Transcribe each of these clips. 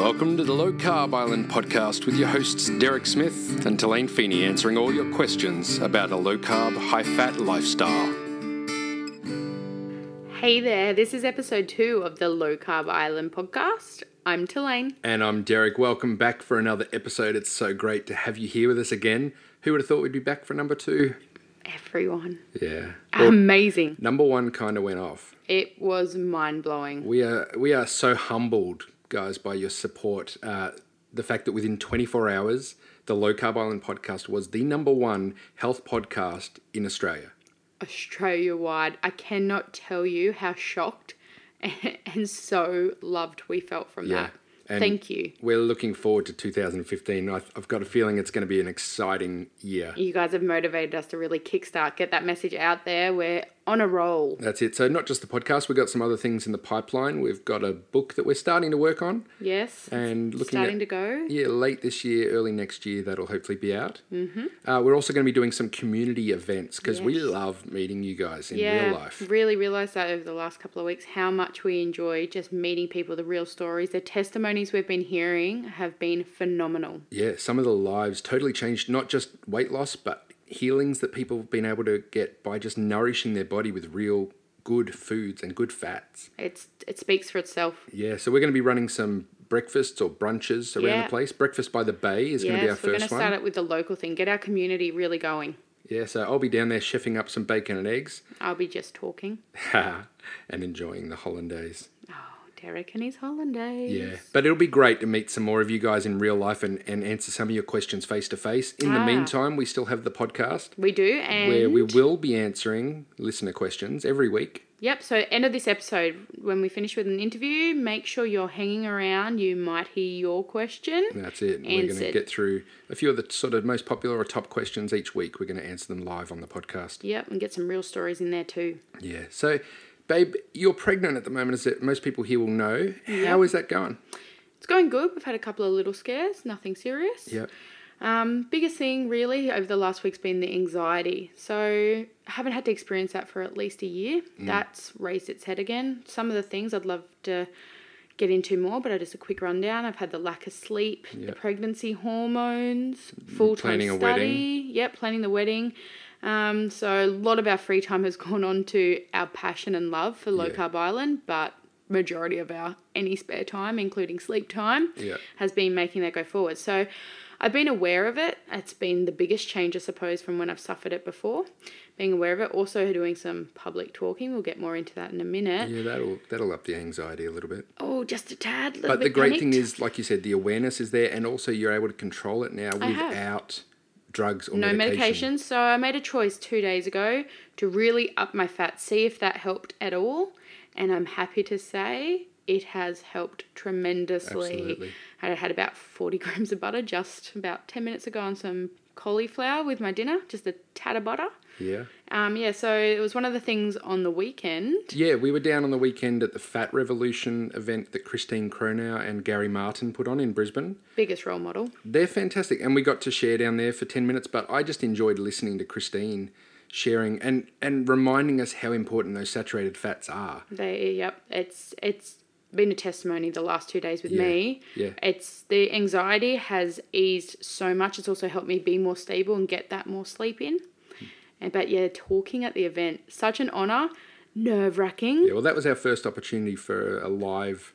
Welcome to the Low Carb Island podcast with your hosts Derek Smith and Telaine Feeney answering all your questions about a low carb, high fat lifestyle. Hey there, this is episode two of the Low Carb Island podcast. I'm Telaine. And I'm Derek. Welcome back for another episode. It's so great to have you here with us again. Who would have thought we'd be back for number two? Everyone. Yeah. Amazing. Number one kind of went off. It was mind blowing. We are we are so humbled, guys, by your support. Uh, the fact that within 24 hours, the Low Carb Island podcast was the number one health podcast in Australia. Australia wide. I cannot tell you how shocked and so loved we felt from Yeah. that. And Thank you. We're looking forward to 2015. I've, I've got a feeling it's going to be an exciting year. You guys have motivated us to really kickstart, get that message out there. We're on a roll. That's it. So, not just the podcast, we've got some other things in the pipeline. We've got a book that we're starting to work on. Yes. And looking starting at- to go. Yeah, late this year, early next year, that'll hopefully be out. Mm-hmm. Uh, we're also going to be doing some community events because we love meeting you guys in yeah, real life. really realized that over the last couple of weeks how much we enjoy just meeting people, the real stories, the testimonies we've been hearing have been phenomenal. Yeah, some of the lives totally changed, not just weight loss, but healings that people have been able to get by just nourishing their body with real good foods and good fats. It's it speaks for itself. Yeah, so we're going to be running some breakfasts or brunches around Yeah. the place. Breakfast by the Bay is going to be our first Yes, we're going to start one. it with the local thing. Get our community really going. Yeah, so I'll be down there chefing up some bacon and eggs I'll be just talking. and enjoying the hollandaise. Derek and his hollandaise. Yeah, but it'll be great to meet some more of you guys in real life and, and answer some of your questions face to face. In the Ah. meantime, we still have the podcast We do, and where we will be answering listener questions every week. Yep, so end of this episode, when we finish with an interview, make sure you're hanging around. You might hear your question. That's it. We're going to get through a few of the sort of most popular or top questions each week. We're going to answer them live on the podcast. Yep, and get some real stories in there too. Yeah. So, babe, you're pregnant at the moment, as most people here will know. How is that going? It's going good. We've had a couple of little scares, nothing serious. Yeah. Um, biggest thing really over the last week's been the anxiety. So I haven't had to experience that for at least a year. That's raised its head again. Some of the things I'd love to get into more, but I just a quick rundown. I've had the lack of sleep, Yeah. the pregnancy hormones, full time study. Yep, planning the wedding. Um, so a lot of our free time has gone on to our passion and love for low Yeah. carb island, but majority of our any spare time, including sleep time, Yeah. has been making that go forward. So I've been aware of it. It's been the biggest change, I suppose, from when I've suffered it before. Being aware of it, also doing some public talking. We'll get more into that in a minute. Yeah, that'll that'll up the anxiety a little bit. Oh, just a tad. Little But the great thing is, like you said, the awareness is there, and also you're able to control it now without drugs or no medication. medications. So I made a choice two days ago to really up my fat, see if that helped at all. And I'm happy to say it has helped tremendously. Absolutely. I had about 40 grams of butter just about 10 minutes ago on some cauliflower with my dinner, just a tad of butter. Yeah. Um, yeah, so it was one of the things on the weekend. Yeah, we were down on the weekend at the Fat Revolution event that Christine Cronau and Gary Martin put on in Brisbane. Biggest role model. They're fantastic, and we got to share down there for 10 minutes, but I just enjoyed listening to Christine sharing and, and reminding us how important those saturated fats are. They, yep, it's it's been a testimony the last two days with Yeah, me. yeah. It's the anxiety has eased so much. It's also helped me be more stable and get that more sleep in. And but yeah, talking at the event, such an honor, nerve wracking. Yeah, well, that was our first opportunity for a live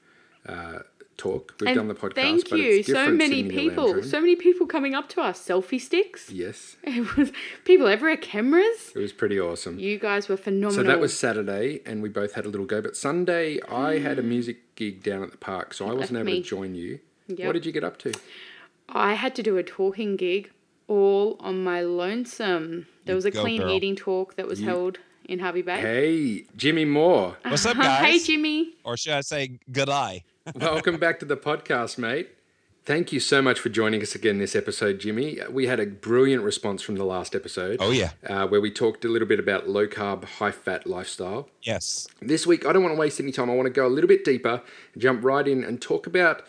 uh, talk. We've And done the podcast, thank but you, it's so many sitting in your people, lounge so many people coming up to us, selfie sticks. Yes, It was people everywhere, cameras. it was pretty awesome. You guys were phenomenal. So that was Saturday, and we both had a little go. But Sunday, I had a mm. music gig down at the park, so I wasn't able me. to join you. Yep. What did you get up to? I had to do a talking gig all on my lonesome. There was a go, clean girl. eating talk that was held in Hervey Bay. Hey, Jimmy Moore. What's up, guys? hey. Jimmy. or should I say good eye? Welcome back to the podcast, mate. Thank you so much for joining us again this episode, Jimmy. We had a brilliant response from the last episode. Oh, yeah. Uh, where we talked a little bit about low carb, high fat lifestyle. Yes. This week, I don't want to waste any time. I want to go a little bit deeper, jump right in, and talk about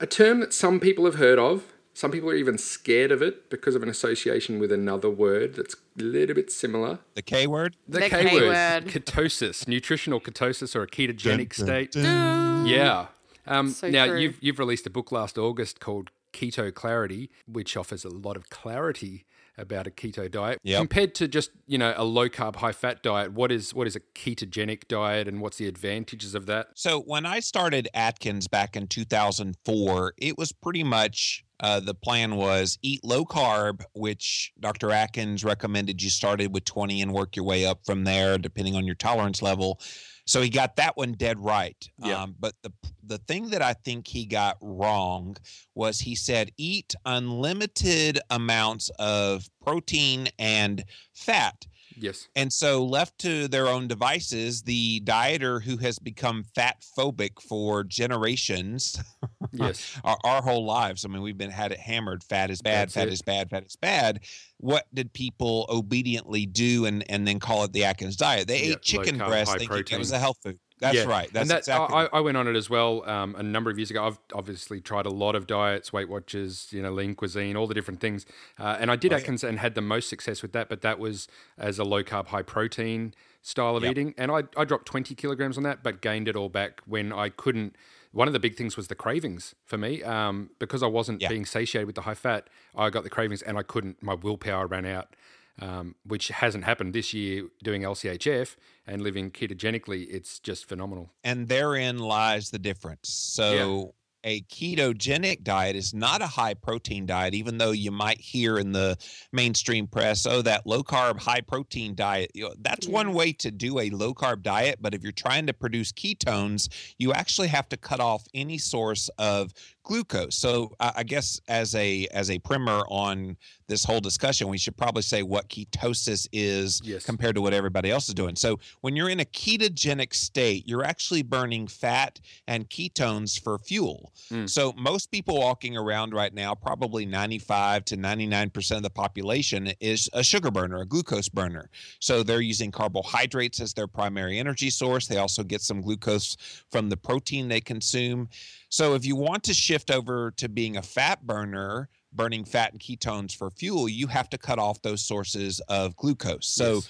a term that some people have heard of. Some people are even scared of it because of an association with another word that's a little bit similar. The K word? The, The K, K word, word. ketosis, nutritional ketosis or a ketogenic Dun, state. dun, Yeah. Um, So now true. you've you've released a book last August called Keto Clarity, which offers a lot of clarity about a keto diet Yep. compared to just you know a low carb, high fat diet. What is what is a ketogenic diet, and what's the advantages of that? So when I started Atkins back in 2004, it was pretty much uh, the plan was eat low carb, which Dr. Atkins recommended you started with 20 and work your way up from there, depending on your tolerance level. So he got that one dead right. Yeah. Um, but the the thing that I think he got wrong was he said eat unlimited amounts of protein and fat. Yes. And so, left to their own devices, the dieter who has become fat phobic for generations, Yes. our, our whole lives. I mean, we've been had it hammered: fat is bad, That's fat it. is bad, fat is bad. What did people obediently do and and then call it the Atkins diet? They Yeah, ate chicken carb, breast thinking it was a health food. That's Yeah, right. That's and that, exactly. I, I went on it as well um, a number of years ago. I've obviously tried a lot of diets, Weight Watchers, you know, lean cuisine, all the different things. Uh, and I did Oh, yeah. Atkins and had the most success with that, but that was as a low carb, high protein style of Yep. eating. And I, I dropped 20 kilograms on that, but gained it all back when I couldn't. One of the big things was the cravings for me. Um, because I wasn't Yeah. being satiated with the high fat, I got the cravings and I couldn't, my willpower ran out. Um, which hasn't happened this year doing LCHF and living ketogenically. It's just phenomenal. and therein lies the difference. So a ketogenic diet is not a high protein diet, even though you might hear in the mainstream press, oh, that low carb, high protein diet. You know, that's one way to do a low carb diet. But if you're trying to produce ketones, you actually have to cut off any source of glucose. So I I guess as a as a primer on this whole discussion, we should probably say what ketosis is Yes. compared to what everybody else is doing. So when you're in a ketogenic state, you're actually burning fat and ketones for fuel. Mm. So most people walking around right now, probably 95 to 99% of the population is a sugar burner, a glucose burner. So they're using carbohydrates as their primary energy source. They also get some glucose from the protein they consume. So if you want to shift over to being a fat burner, burning fat and ketones for fuel, you have to cut off those sources of glucose. So Yes.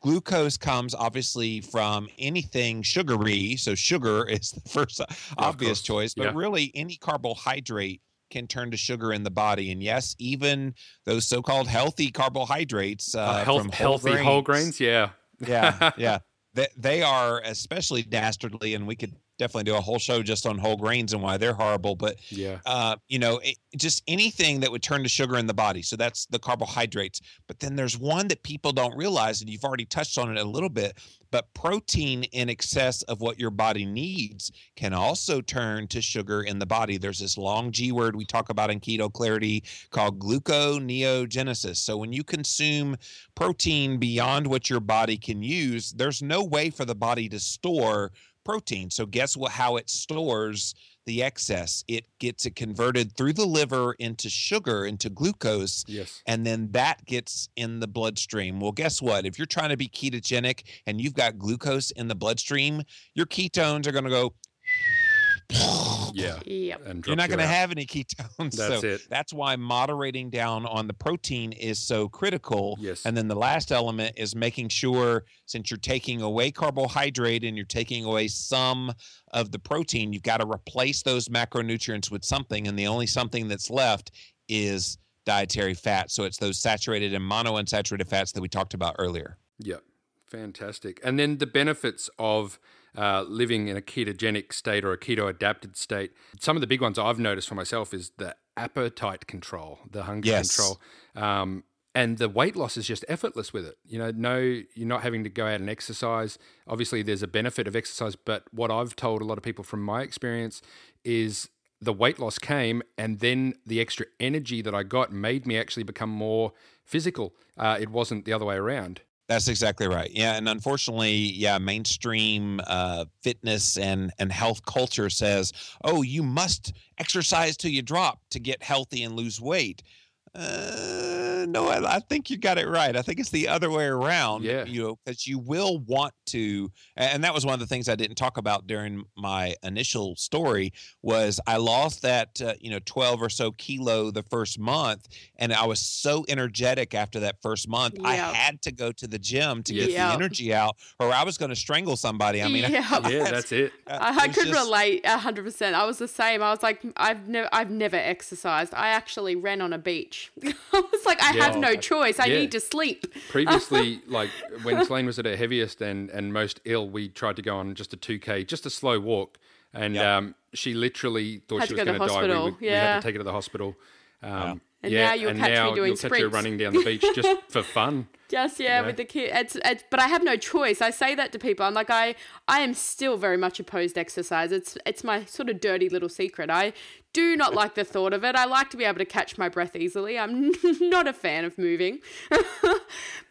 glucose comes obviously from anything sugary. So sugar is the first obvious choice, but Yeah. really any carbohydrate can turn to sugar in the body. And yes, even those so-called healthy carbohydrates uh, Uh, health, from whole healthy whole grains, yeah. yeah, yeah. They, they are especially dastardly, and we could definitely do a whole show just on whole grains and why they're horrible. But Yeah. uh, you know, it, just anything that would turn to sugar in the body. So that's the carbohydrates. But then there's one that people don't realize, and you've already touched on it a little bit. But protein in excess of what your body needs can also turn to sugar in the body. There's this long G word we talk about in keto clarity called gluconeogenesis. So when you consume protein beyond what your body can use, there's no way for the body to store protein. So guess what how it stores the excess? It gets it converted through the liver into sugar, into glucose, Yes. and then that gets in the bloodstream. Well, guess what? If you're trying to be ketogenic and you've got glucose in the bloodstream, your ketones are going to go Yeah. Yep. And you're not going to have any ketones. That's so it. that's why moderating down on the protein is so critical. Yes. And then the last element is making sure, since you're taking away carbohydrate and you're taking away some of the protein, you've got to replace those macronutrients with something. And the only something that's left is dietary fat. So it's those saturated and monounsaturated fats that we talked about earlier. Yeah, fantastic. And then the benefits of uh, living in a ketogenic state or a keto adapted state. Some of the big ones I've noticed for myself is the appetite control, the hunger Yes. control. Um, and the weight loss is just effortless with it. You know, no, you're not having to go out and exercise. Obviously, there's a benefit of exercise, but what I've told a lot of people from my experience is the weight loss came, and then the extra energy that I got made me actually become more physical. Uh, it wasn't the other way around. That's exactly right. Yeah, and unfortunately, yeah, mainstream uh, fitness and and health culture says, "Oh, you must exercise till you drop to get healthy and lose weight." Uh, Uh, no, I, I think you got it right. I think it's the other way around. Yeah. You know, because you will want to, and that was one of the things I didn't talk about during my initial story was I lost that uh, you know twelve or so kilo the first month, and I was so energetic after that first month. I had to go to the gym to get Yep. the energy out, or I was going to strangle somebody. I mean, Yeah. Yeah, that's it. I, I could just- relate a hundred percent. I was the same. I was like, I've never, I've never exercised. I actually ran on a beach. I was like, I Yeah. have no choice. I Yeah. need to sleep. Previously, like when Telaine was at her heaviest and, and most ill, we tried to go on just a 2K, just a slow walk. And Yep. um, she literally thought Had she to was go to going to die. We, hospital, would- we had to take her to the hospital. Um, And yeah, now you'll and catch me doing you'll catch her running down the beach just for fun. Just yeah, know? with the kid. It's, it's but I have no choice. I say that to people. I'm like I I am still very much opposed to exercise. It's it's my sort of dirty little secret. I do not like the thought of it. I like to be able to catch my breath easily. I'm not a fan of moving.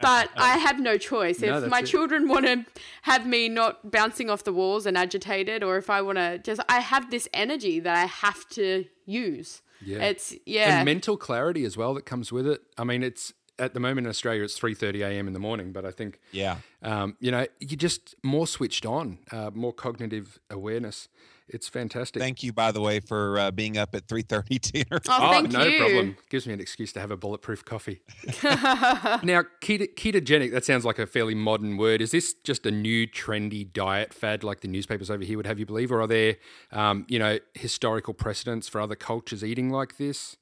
but I have no choice. No, If my it. children want to have me not bouncing off the walls and agitated or if I want to just I have this energy that I have to use. Yeah. It's yeah. And mental clarity as well that comes with it. I mean, it's at the moment in Australia, it's 3.30 a.m. in the morning, but I think, yeah. um, you know, you're just more switched on, uh, more cognitive awareness. It's fantastic. Thank you, by the way, for uh, being up at three thirty, Tanner. oh, Oh, thank no you. problem. Gives me an excuse to have a bulletproof coffee. now, keto- ketogenic, that sounds like a fairly modern word. Is this just a new trendy diet fad like the newspapers over here would have you believe? Or are there, um, you know, historical precedents for other cultures eating like this?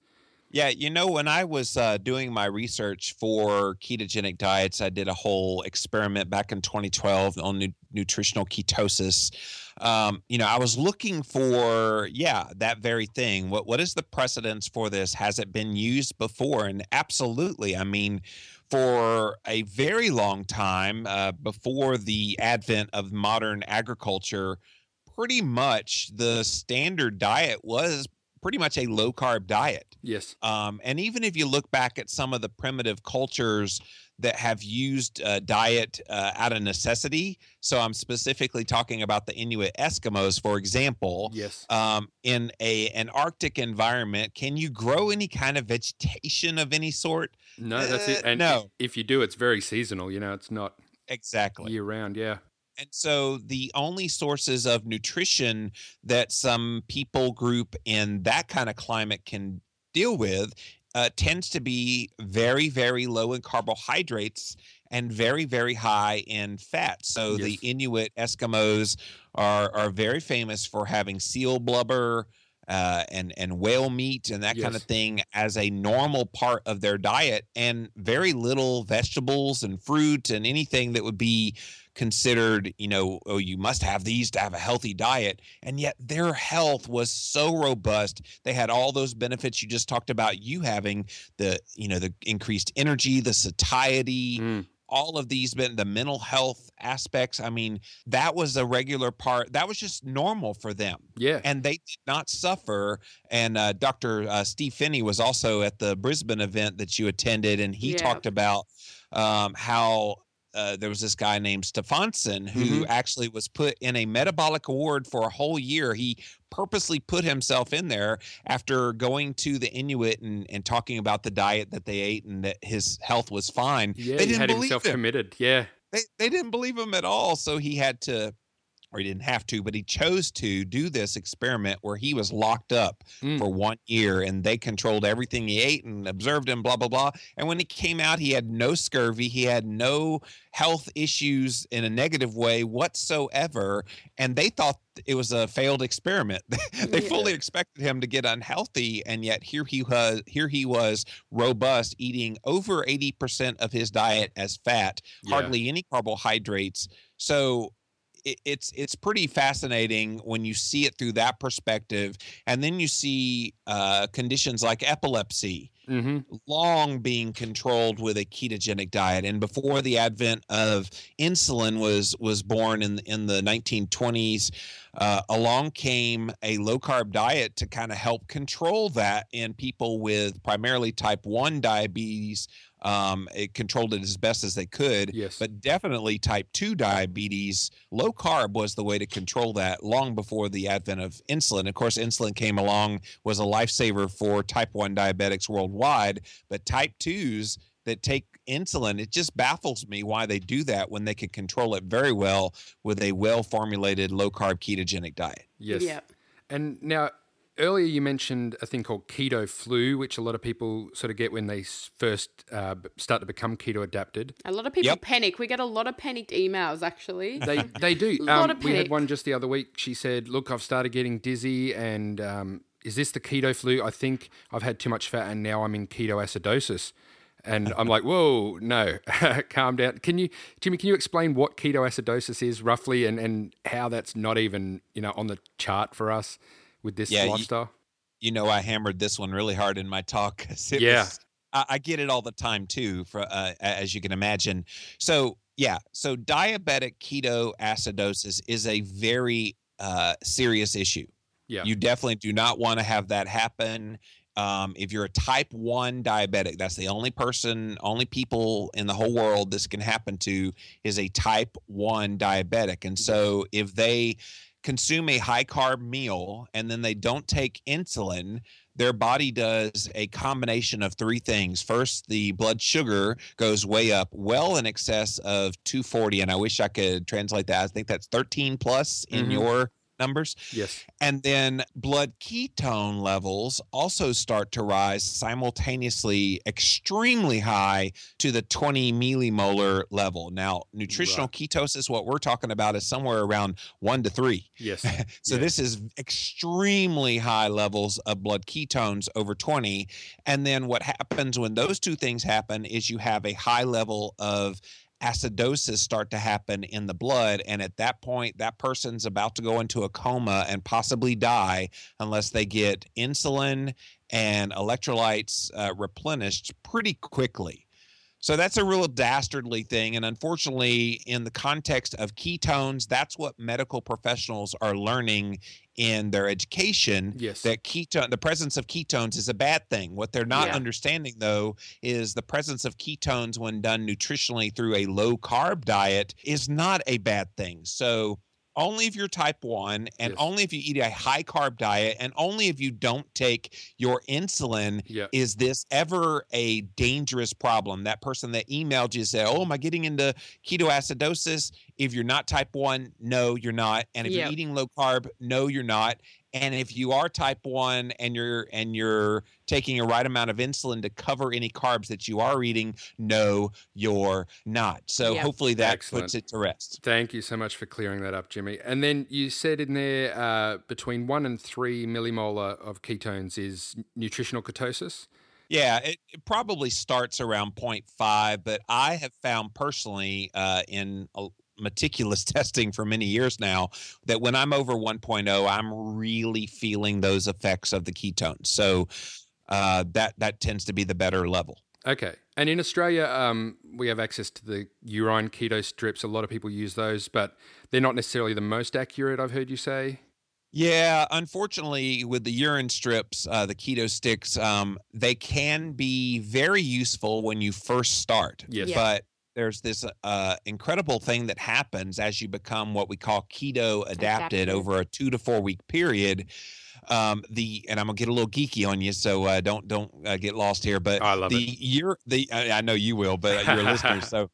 Yeah, you know, when I was uh, doing my research for ketogenic diets, I did a whole experiment back in 2012 on nu- nutritional ketosis. Um, you know, I was looking for, yeah, that very thing. What what is the precedence for this? Has it been used before? And absolutely. I mean, for a very long time, uh, before the advent of modern agriculture, pretty much the standard diet was pretty much a low carb diet. Yes. Um, and even if you look back at some of the primitive cultures that have used uh, diet uh, out of necessity, so I'm specifically talking about the Inuit Eskimos, for example. Yes. Um, in a an Arctic environment, can you grow any kind of vegetation of any sort? No, that's it. Uh, And no. if you do, it's very seasonal. You know, it's not Exactly. year round. Yeah. And so the only sources of nutrition that some people group in that kind of climate can deal with uh, tends to be very, very low in carbohydrates and very, very high in fat. So the Inuit Eskimos are are very famous for having seal blubber. Uh, and and whale meat and that kind of thing as a normal part of their diet, and very little vegetables and fruit and anything that would be considered, you know, oh, you must have these to have a healthy diet. And yet their health was so robust. They had all those benefits you just talked about, you having the, you know, the increased energy, the satiety, Mm. all of these, been the mental health aspects. I mean, that was a regular part. That was just normal for them Yeah. and they did not suffer. And uh, Dr. Uh, Steve Phinney was also at the Brisbane event that you attended, and he Yeah. talked about um, how. Uh, there was this guy named Stefansson who actually was put in a metabolic ward for a whole year. He purposely put himself in there after going to the Inuit and, and talking about the diet that they ate and that his health was fine. Yeah. they didn't had believe himself him committed. Yeah. they, they didn't believe him at all. So he had to, or he didn't have to, but he chose to do this experiment where he was locked up Mm. for one year and they controlled everything he ate and observed him, blah, blah, blah. And when he came out, he had no scurvy. He had no health issues in a negative way whatsoever. And they thought it was a failed experiment. they Yeah. fully expected him to get unhealthy. And yet here he was, here he was robust, eating over 80% of his diet as fat Yeah. hardly any carbohydrates. So it, it's it's pretty fascinating when you see it through that perspective, and then you see uh, conditions like epilepsy Mm-hmm. long being controlled with a ketogenic diet and before the advent of insulin was was born in in the 1920s uh, along came a low carb diet to kind of help control that in people with primarily type 1 diabetes um, it controlled it as best as they could. Yes. But definitely type 2 diabetes, low carb was the way to control that long before the advent of insulin. Of course, insulin came along, was a lifesaver for type 1 diabetics worldwide, but type 2s that take insulin, it just baffles me why they do that when they can control it very well with a well formulated low carb ketogenic diet. Yes. Yeah. And now, earlier you mentioned a thing called keto flu, which a lot of people sort of get when they first uh, start to become keto adapted. A lot of people Yep. panic. We get a lot of panicked emails actually. They they do. a Lot Um, of we had one just the other week. She said, "Look, I've started getting dizzy, and um, is this the keto flu? I think I've had too much fat, and now I'm in ketoacidosis." And I'm like, "Whoa, no, calm down." Can you, Jimmy? Can you explain what ketoacidosis is roughly, and and how that's not even you know on the chart for us with this Yeah, you- lifestyle? you know, I hammered this one really hard in my talk. Yeah. was- I, I get it all the time too, for uh, as you can imagine. So yeah, so diabetic ketoacidosis is a very uh, serious issue. Yeah. You definitely do not want to have that happen. Um, if you're a type 1 diabetic, that's the only person, only people in the whole world this can happen to is a type 1 diabetic. And so if they consume a high carb meal and then they don't take insulin, their body does a combination of three things. First, the blood sugar goes way up, well in excess of 240. And I wish I could translate that. I think that's 13 plus in Mhm. your numbers. Yes. And then blood ketone levels also start to rise simultaneously, extremely high to the 20 millimolar level. Now, nutritional ketosis, what we're talking about, is somewhere around one to three. Yes. So Yeah. this is extremely high levels of blood ketones over 20. And then what happens when those two things happen is you have a high level of acidosis start to happen in the blood and at that point that person's about to go into a coma and possibly die unless they get insulin and electrolytes uh, replenished pretty quickly so that's a real dastardly thing. And unfortunately, in the context of ketones, that's what medical professionals are learning in their education. Yes. That ketone, the presence of ketones is a bad thing. What they're not Yeah. understanding, though, is the presence of ketones when done nutritionally through a low carb diet is not a bad thing. So only if you're type 1 and Yes. only if you eat a high carb diet and only if you don't take your insulin yeah. is this ever a dangerous problem? That person that emailed you said, "Oh, am I getting into ketoacidosis?" If you're not type one, no, you're not. And if Yep. you're eating low carb, no, you're not. And if you are type one and you're and you're taking a right amount of insulin to cover any carbs that you are eating, no, you're not. So Yep. hopefully that Excellent. puts it to rest. Thank you so much for clearing that up, Jimmy. And then you said in there uh, between one and three millimolar of ketones is nutritional ketosis. Yeah, it, it probably starts around 0.5, but I have found personally uh, in a meticulous testing for many years now that when I'm over 1.0, I'm really feeling those effects of the ketones. So uh, that that tends to be the better level. Okay. And in Australia, um, we have access to the urine keto strips. A lot of people use those, but they're not necessarily the most accurate, I've heard you say. Yeah, unfortunately, with the urine strips, uh, the keto sticks, um, they can be very useful when you first start. Yes. Yeah. But there's this uh, incredible thing that happens as you become what we call keto adapted over a two to four week period. Um, the and I'm gonna get a little geeky on you, so uh, don't don't uh, get lost here. But I love the it. the I I know you will, but you're a listener, so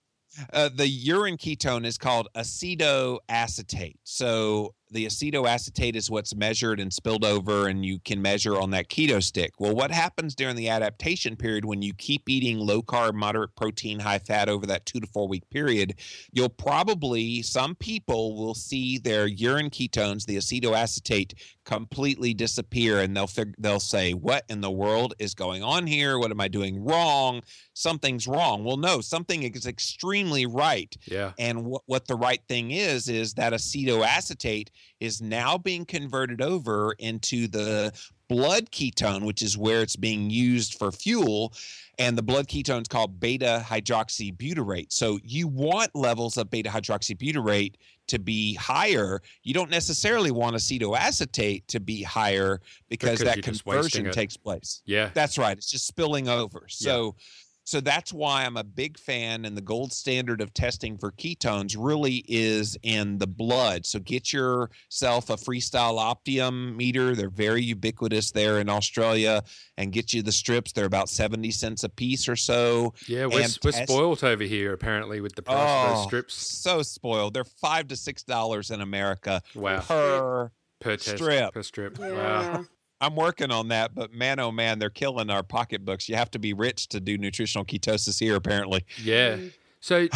uh, the urine ketone is called acetoacetate. So the acetoacetate is what's measured and spilled over, and you can measure on that keto stick. Well, what happens during the adaptation period when you keep eating low carb, moderate protein, high fat over that two to four week period? You'll probably, some people will see their urine ketones, the acetoacetate, completely disappear, and they'll fig- they'll say, "What in the world is going on here? What am I doing wrong? Something's wrong." Well, no, something is extremely right. Yeah. And what, what the right thing is, is that acetoacetate is now being converted over into the blood ketone, which is where it's being used for fuel. And the blood ketone is called beta hydroxybutyrate. So you want levels of beta hydroxybutyrate to be higher. You don't necessarily want acetoacetate to be higher because, Because that you're just wasting conversion takes place. Yeah. That's right. It's just spilling over. So so that's why I'm a big fan, and the gold standard of testing for ketones really is in the blood. So get yourself a Freestyle Optium meter. They're very ubiquitous there in Australia, and get you the strips. They're about 70 cents a piece or so. Yeah, we're, And we're test- spoilt over here apparently with the price of Oh, those strips so spoiled. They're five to six dollars in America Wow. per. per test strip. per strip. Wow. Yeah. I'm working on that, but man, oh man, they're killing our pocketbooks. You have to be rich to do nutritional ketosis here, apparently. Yeah. Mm. So,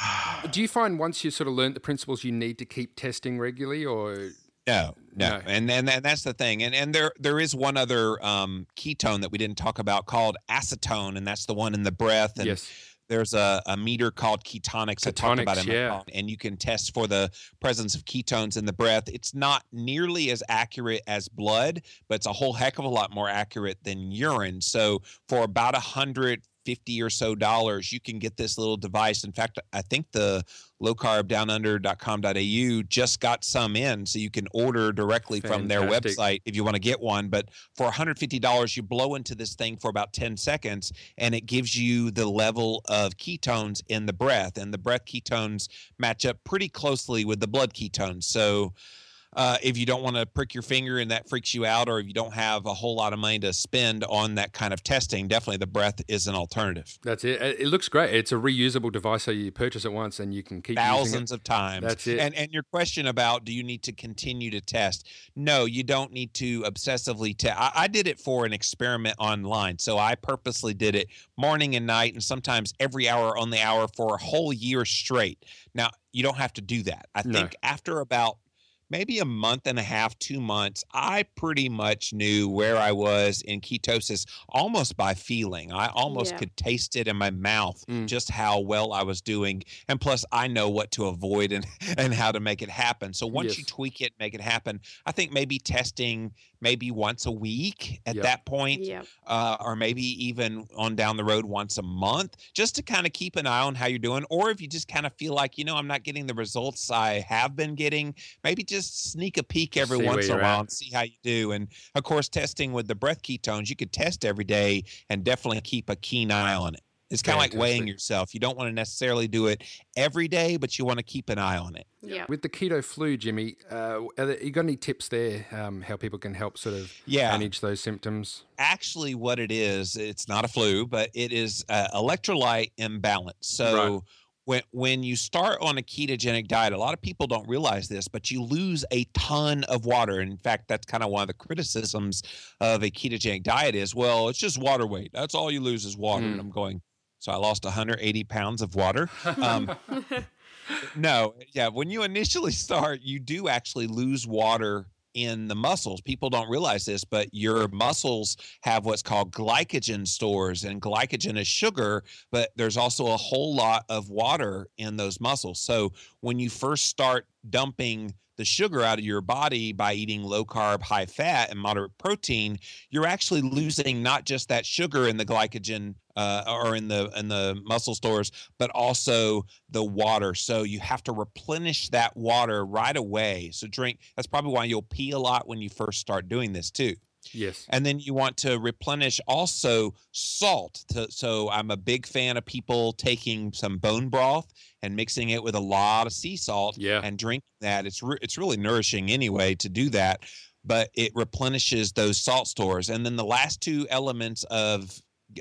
do you find once you sort of learnt the principles, you need to keep testing regularly, or No, no, No. and and and that's the thing. And and there there is one other um, ketone that we didn't talk about called acetone, and that's the one in the breath. And yes? There's a, a meter called Ketonix. I talked about Ketonix, in yeah. and you can test for the presence of ketones in the breath. It's not nearly as accurate as blood, but it's a whole heck of a lot more accurate than urine. So for about a hundred fifty or so dollars, you can get this little device. In fact, I think the lowcarbdownunder.com.au just got some in, so you can order directly from their website if you want to get one. But for $150, you blow into this thing for about 10 seconds, and it gives you the level of ketones in the breath. And the breath ketones match up pretty closely with the blood ketones. So uh, if you don't want to prick your finger and that freaks you out, or if you don't have a whole lot of money to spend on that kind of testing, definitely the breath is an alternative. That's it. It looks great. It's a reusable device, so you purchase it once and you can keep using thousands of times. That's it. And and your question about do you need to continue to test? No, you don't need to obsessively test. I, I did it for an experiment online, so I purposely did it morning and night, and sometimes every hour on the hour for a whole year straight. Now you don't have to do that. I No. think after about maybe a month and a half, two months, I pretty much knew where I was in ketosis almost by feeling. I almost Yeah. could taste it in my mouth Mm. just how well I was doing. And plus, I know what to avoid and, and how to make it happen. So once you tweak it, make it happen, I think maybe testing maybe once a week at Yep. that point Yeah. uh, or maybe even on down the road once a month, just to kind of keep an eye on how you're doing. Or if you just kind of feel like, you know, I'm not getting the results I have been getting, maybe just sneak a peek every See once in a while at. and see how you do. And of course, testing with the breath ketones, you could test every day and definitely keep a keen eye on it. It's kind of like weighing yourself. You don't want to necessarily do it every day, but you want to keep an eye on it. Yeah. With the keto flu, Jimmy, uh, are there, you got any tips there? Um, how people can help sort of Yeah. manage those symptoms? actually what it is it's not a flu but it is uh, electrolyte imbalance so Right. When when you start on a ketogenic diet a lot of people don't realize this but you lose a ton of water in fact that's kind of one of the criticisms of a ketogenic diet is well it's just water weight that's all you lose is water and Mm. i'm going so i lost 180 pounds of water um, no, yeah. When you initially start, you do actually lose water in the muscles. People don't realize this, but your muscles have what's called glycogen stores, and glycogen is sugar, but there's also a whole lot of water in those muscles. So when you first start dumping the sugar out of your body by eating low carb, high fat, and moderate protein, you're actually losing not just that sugar in the glycogen uh, or in the in the muscle stores, but also the water. So you have to replenish that water right away. So drink. That's probably why you'll pee a lot when you first start doing this too. Yes. And then you want to replenish also salt. To, so I'm a big fan of people taking some bone broth and mixing it with a lot of sea salt Yeah. and drinking that. It's re- it's really nourishing anyway to do that, but it replenishes those salt stores. And then the last two elements of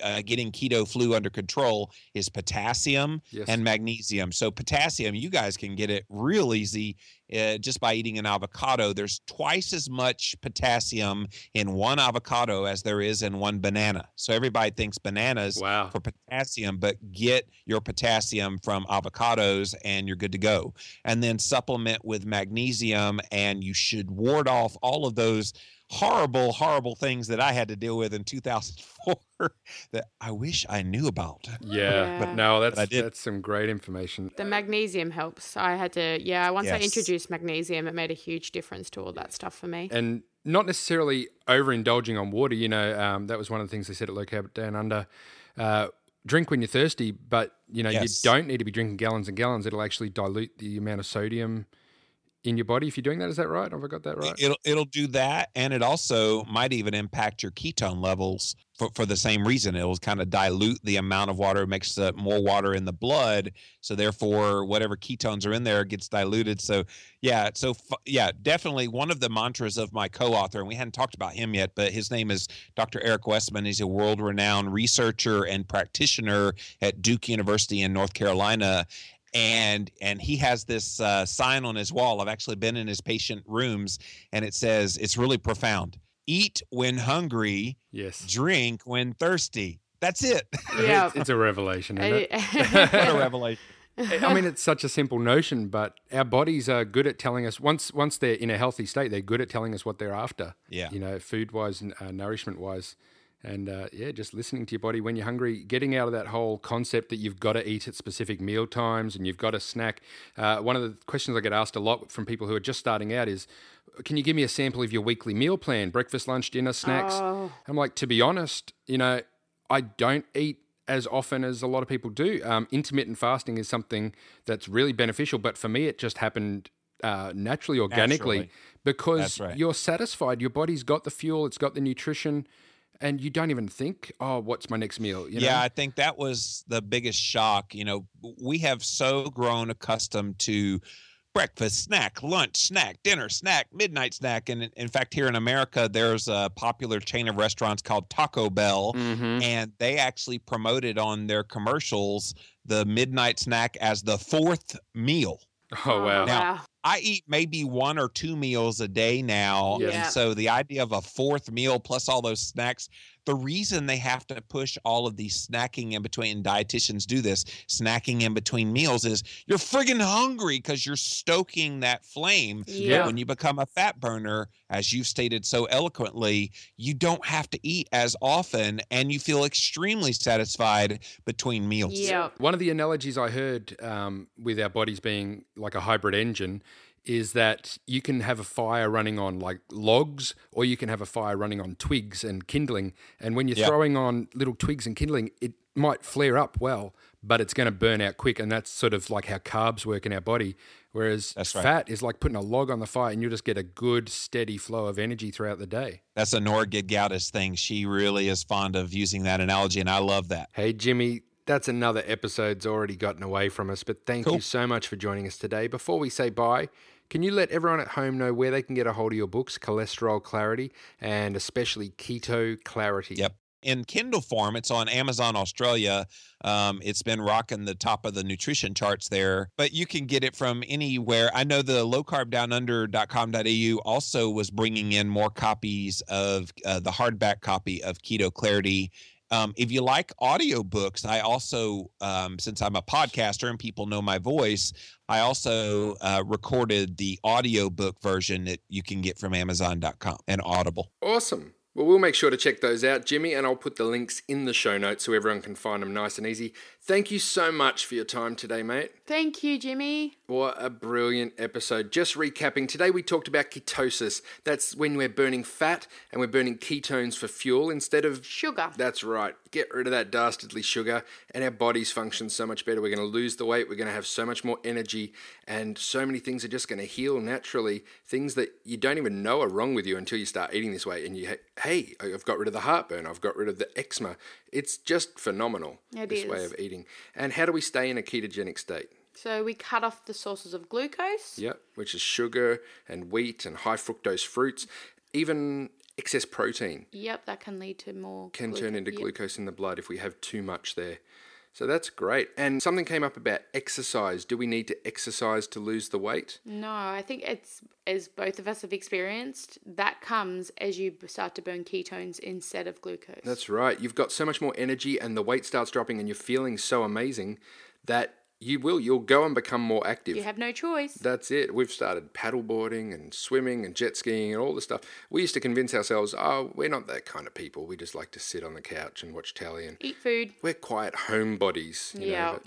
uh, getting keto flu under control is potassium Yes. and magnesium. So potassium, you guys can get it real easy uh, just by eating an avocado. There's twice as much potassium in one avocado as there is in one banana. So everybody thinks bananas wow. for potassium, but get your potassium from avocados and you're good to go. And then supplement with magnesium, and you should ward off all of those horrible, horrible things that I had to deal with in 2004 that I wish I knew about. Yeah. Yeah. No, that's I did. that's some great information. The magnesium helps. I had to, yeah, once I introduced magnesium, it made a huge difference to all that stuff for me. and not necessarily overindulging on water. You know, um, that was one of the things they said at Low Carb Down Under. Uh, drink when you're thirsty, but you know Yes. you don't need to be drinking gallons and gallons. It'll actually dilute the amount of sodium in your body if you're doing that. Is that right? Have I got that right? It'll it'll do that, and it also might even impact your ketone levels for, for the same reason. It'll kind of dilute the amount of water, makes uh, more water in the blood, so therefore whatever ketones are in there gets diluted. So yeah, so yeah, definitely one of the mantras of my co-author, and we hadn't talked about him yet, but his name is Dr. Eric Westman. He's a world-renowned researcher and practitioner at Duke University in North Carolina, and and he has this uh, sign on his wall. I've actually been in his patient rooms, and it says it's really profound: "Eat when hungry, yes. Drink when thirsty." That's it. Yeah, it's, it's a revelation, isn't it? what a revelation. I mean, it's such a simple notion, but our bodies are good at telling us once once they're in a healthy state, they're good at telling us what they're after. Yeah, you know, food wise, uh, nourishment wise. And uh, yeah, just listening to your body when you're hungry, getting out of that whole concept that you've got to eat at specific meal times and you've got to snack. Uh, one of the questions I get asked a lot from people who are just starting out is, "Can you give me a sample of your weekly meal plan? Breakfast, lunch, dinner, snacks?" Oh. I'm like, to be honest, you know, I don't eat as often as a lot of people do. Um, intermittent fasting is something that's really beneficial, but for me, it just happened uh, naturally, organically, Naturally. because right. you're satisfied. Your body's got the fuel, it's got the nutrition, and you don't even think, "Oh, what's my next meal?" You know? yeah, I think that was the biggest shock. You know, we have so grown accustomed to breakfast, snack, lunch, snack, dinner, snack, midnight snack. And in, in fact, here in America, there's a popular chain of restaurants called Taco Bell, Mhm. and they actually promoted on their commercials the midnight snack as the fourth meal. Oh wow. Now- I eat maybe one or two meals a day now. Yeah. And so the idea of a fourth meal plus all those snacks, the reason they have to push all of these snacking in between, dietitians do this, snacking in between meals is you're friggin' hungry because you're stoking that flame. Yeah. When you become a fat burner, as you've stated so eloquently, you don't have to eat as often and you feel extremely satisfied between meals. Yeah. One of the analogies I heard um, with our bodies being like a hybrid engine is that you can have a fire running on like logs or you can have a fire running on twigs and kindling. And when you're Yep. throwing on little twigs and kindling, it might flare up well, but it's going to burn out quick. And that's sort of like how carbs work in our body. Whereas right. fat is like putting a log on the fire and you'll just get a good, steady flow of energy throughout the day. That's a Nora Gedgaudas thing. She really is fond of using that analogy, and I love that. Hey, Jimmy, that's another episode's already gotten away from us, but thank Cool. you so much for joining us today. Before we say bye, can you let everyone at home know where they can get a hold of your books, Cholesterol Clarity, and especially Keto Clarity? Yep. In Kindle form, it's on Amazon Australia. Um, it's been rocking the top of the nutrition charts there, but you can get it from anywhere. I know the lowcarbdownunder.com.au also was bringing in more copies of uh, the hardback copy of Keto Clarity. Um, if you like audiobooks, I also, um, since I'm a podcaster and people know my voice, I also uh, recorded the audiobook version that you can get from Amazon.com and Audible. Awesome. Well, we'll make sure to check those out, Jimmy, and I'll put the links in the show notes so everyone can find them nice and easy. Thank you so much for your time today, mate. Thank you, Jimmy. What a brilliant episode. Just recapping, today we talked about ketosis. That's when we're burning fat and we're burning ketones for fuel instead of Sugar. That's right. Get rid of that dastardly sugar, and our bodies function so much better. We're going to lose the weight. We're going to have so much more energy, and so many things are just going to heal naturally. Things that you don't even know are wrong with you until you start eating this way. And you, hey, I've got rid of the heartburn. I've got rid of the eczema. It's just phenomenal. It this way of eating. And how do we stay in a ketogenic state? So we cut off the sources of glucose. Yep, which is sugar and wheat and high fructose fruits. Even excess protein Yep, that can lead to more. can turn into yep. glucose in the blood if we have too much there. So that's great. And something came up about exercise. Do we need to exercise to lose the weight? No, I think it's as both of us have experienced. That comes as you start to burn ketones instead of glucose. That's right. You've got so much more energy and the weight starts dropping and you're feeling so amazing that you will. You'll go and become more active. you have no choice. That's it. We've started paddleboarding and swimming and jet skiing and all the stuff. We used to convince ourselves, oh, we're not that kind of people. We just like to sit on the couch and watch telly and Eat food. we're quiet homebodies. Yeah.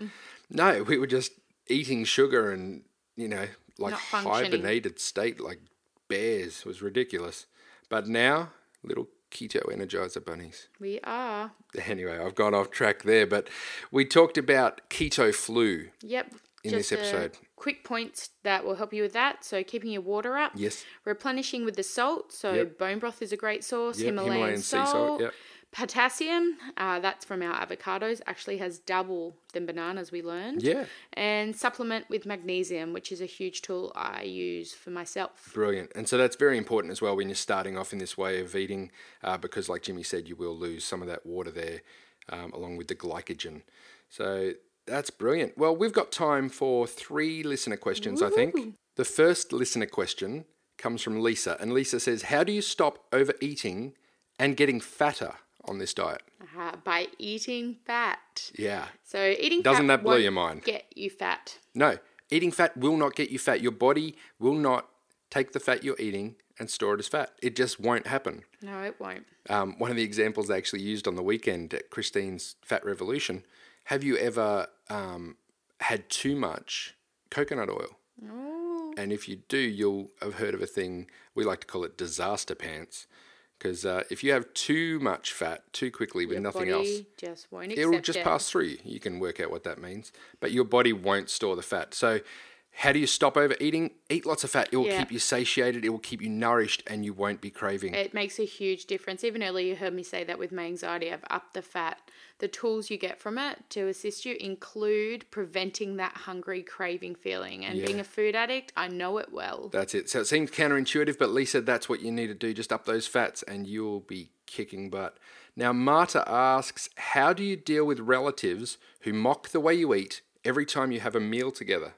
No, we were just eating sugar and, you know, like hibernated state like bears. It was ridiculous. But now, little keto energizer bunnies. We are. Anyway, I've gone off track there, but we talked about keto flu. Yep. in Just this episode. quick points that will help you with that. So keeping your water up. Yes. Replenishing with the salt. So Yep. bone broth is a great source. Yep, Himalayan, Himalayan sea salt. salt, yep. Potassium, uh, that's from our avocados, actually has double than bananas, we learned. Yeah. And supplement with magnesium, which is a huge tool I use for myself. Brilliant. And so that's very important as well when you're starting off in this way of eating, uh, because, like Jimmy said, you will lose some of that water there um, along with the glycogen. So that's brilliant. Well, we've got time for three listener questions, I think. The first listener question comes from Lisa, and Lisa says, How do you stop overeating and getting fatter on this diet? Uh, by eating fat. Yeah. So eating Doesn't that blow your mind? Get you fat. No, eating fat will not get you fat. Your body will not take the fat you're eating and store it as fat. It just won't happen. No, it won't. Um, one of the examples I actually used on the weekend at Christine's Fat Revolution. Have you ever um, had too much coconut oil? And if you do, you'll have heard of a thing we like to call it disaster pants. Because uh, if you have too much fat too quickly with Your nothing else, just won't it'll just it. pass through you. You can work out what that means. But your body won't store the fat. So, how do you stop overeating? Eat lots of fat. It will Yeah. keep you satiated, it will keep you nourished, and you won't be craving. It makes a huge difference. Even earlier, you heard me say that with my anxiety, I've upped the fat. The tools you get from it to assist you include preventing that hungry craving feeling. And being a food addict, I know it well. That's it. So it seems counterintuitive, but Lisa, that's what you need to do. Just up those fats and you'll be kicking butt. Now, Marta asks, How do you deal with relatives who mock the way you eat every time you have a meal together?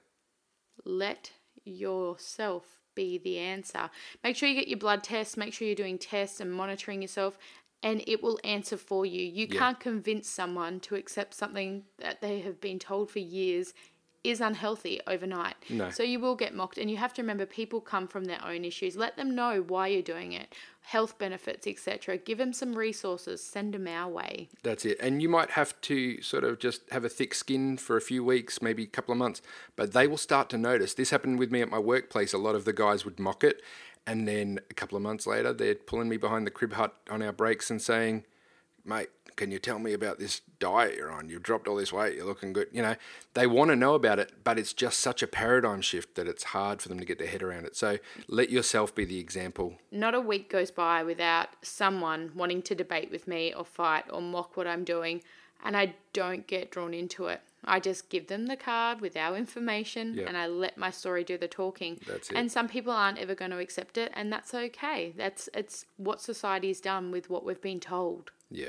Let yourself be the answer. Make sure you get your blood tests, make sure you're doing tests and monitoring yourself, and it will answer for you. You can't convince someone to accept something that they have been told for years is unhealthy overnight. No. So you will get mocked, and you have to remember people come from their own issues. Let them know why you're doing it, health benefits, etc. Give them some resources, send them our way. That's it. And you might have to sort of just have a thick skin for a few weeks, maybe a couple of months, but they will start to notice. This happened with me at my workplace. A lot of the guys would mock it. And then a couple of months later, they're pulling me behind the crib hut on our breaks and saying, mate, can you tell me about this diet you're on? You've dropped all this weight. You're looking good. You know, they want to know about it, but it's just such a paradigm shift that it's hard for them to get their head around it. So let yourself be the example. not a week goes by without someone wanting to debate with me or fight or mock what I'm doing, and I don't get drawn into it. I just give them the card with our information Yeah. and I let my story do the talking. That's it. And some people aren't ever going to accept it, and that's okay. That's it's what society's done with what we've been told. Yeah.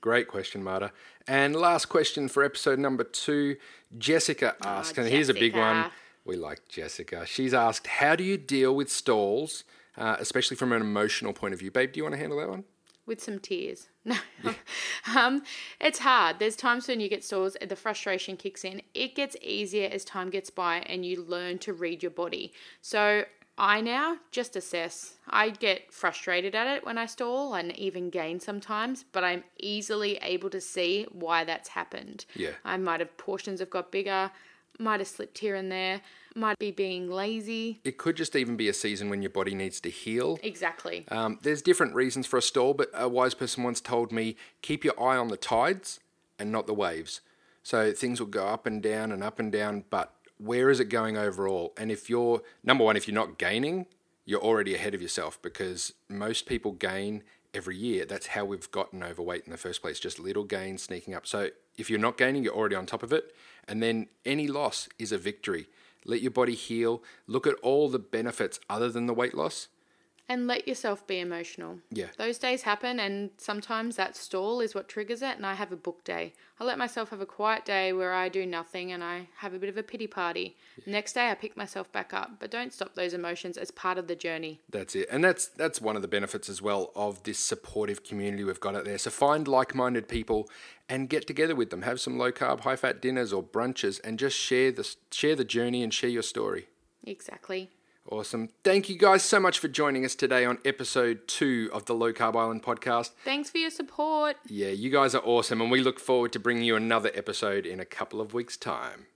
Great question, Marta. And last question for episode number two. Jessica asked, and here's a big one. We like Jessica. She's asked, How do you deal with stalls, uh, especially from an emotional point of view? Babe, do you want to handle that one? with some tears. No, um, it's hard. There's times when you get sores, the frustration kicks in. It gets easier as time gets by, and you learn to read your body. So I now just assess. I get frustrated at it when I stall, and even gain sometimes, but I'm easily able to see why that's happened. Yeah. I might have portions have got bigger, might have slipped here and there, might be being lazy. It could just even be a season when your body needs to heal. Exactly. Um, there's different reasons for a stall, but a wise person once told me keep your eye on the tides and not the waves. So things will go up and down and up and down, but where is it going overall? And if you're, number one, if you're not gaining, you're already ahead of yourself because most people gain every year. That's how we've gotten overweight in the first place, just little gains sneaking up. So if you're not gaining, you're already on top of it. And then any loss is a victory. Let your body heal. Look at all the benefits other than the weight loss. And let yourself be emotional. Yeah. Those days happen, and sometimes that stall is what triggers it. And I have a book day. I let myself have a quiet day where I do nothing and I have a bit of a pity party. Next day, I pick myself back up. But don't stop those emotions as part of the journey. That's it, and that's that's one of the benefits as well of this supportive community we've got out there. So find like-minded people and get together with them. Have some low-carb, high-fat dinners or brunches, and just share the share the journey and share your story. Exactly. Awesome! Thank you guys so much for joining us today on episode two of the Low Carb Island podcast. Thanks for your support. Yeah, you guys are awesome, and we look forward to bringing you another episode in a couple of weeks' time.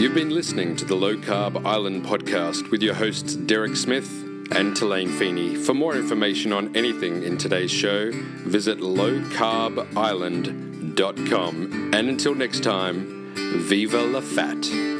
You've been listening to the Low Carb Island podcast with your hosts Derek Smith and Telaine Feeney. For more information on anything in today's show, visit lowcarbisland.com. And until next time, Viva la Fat.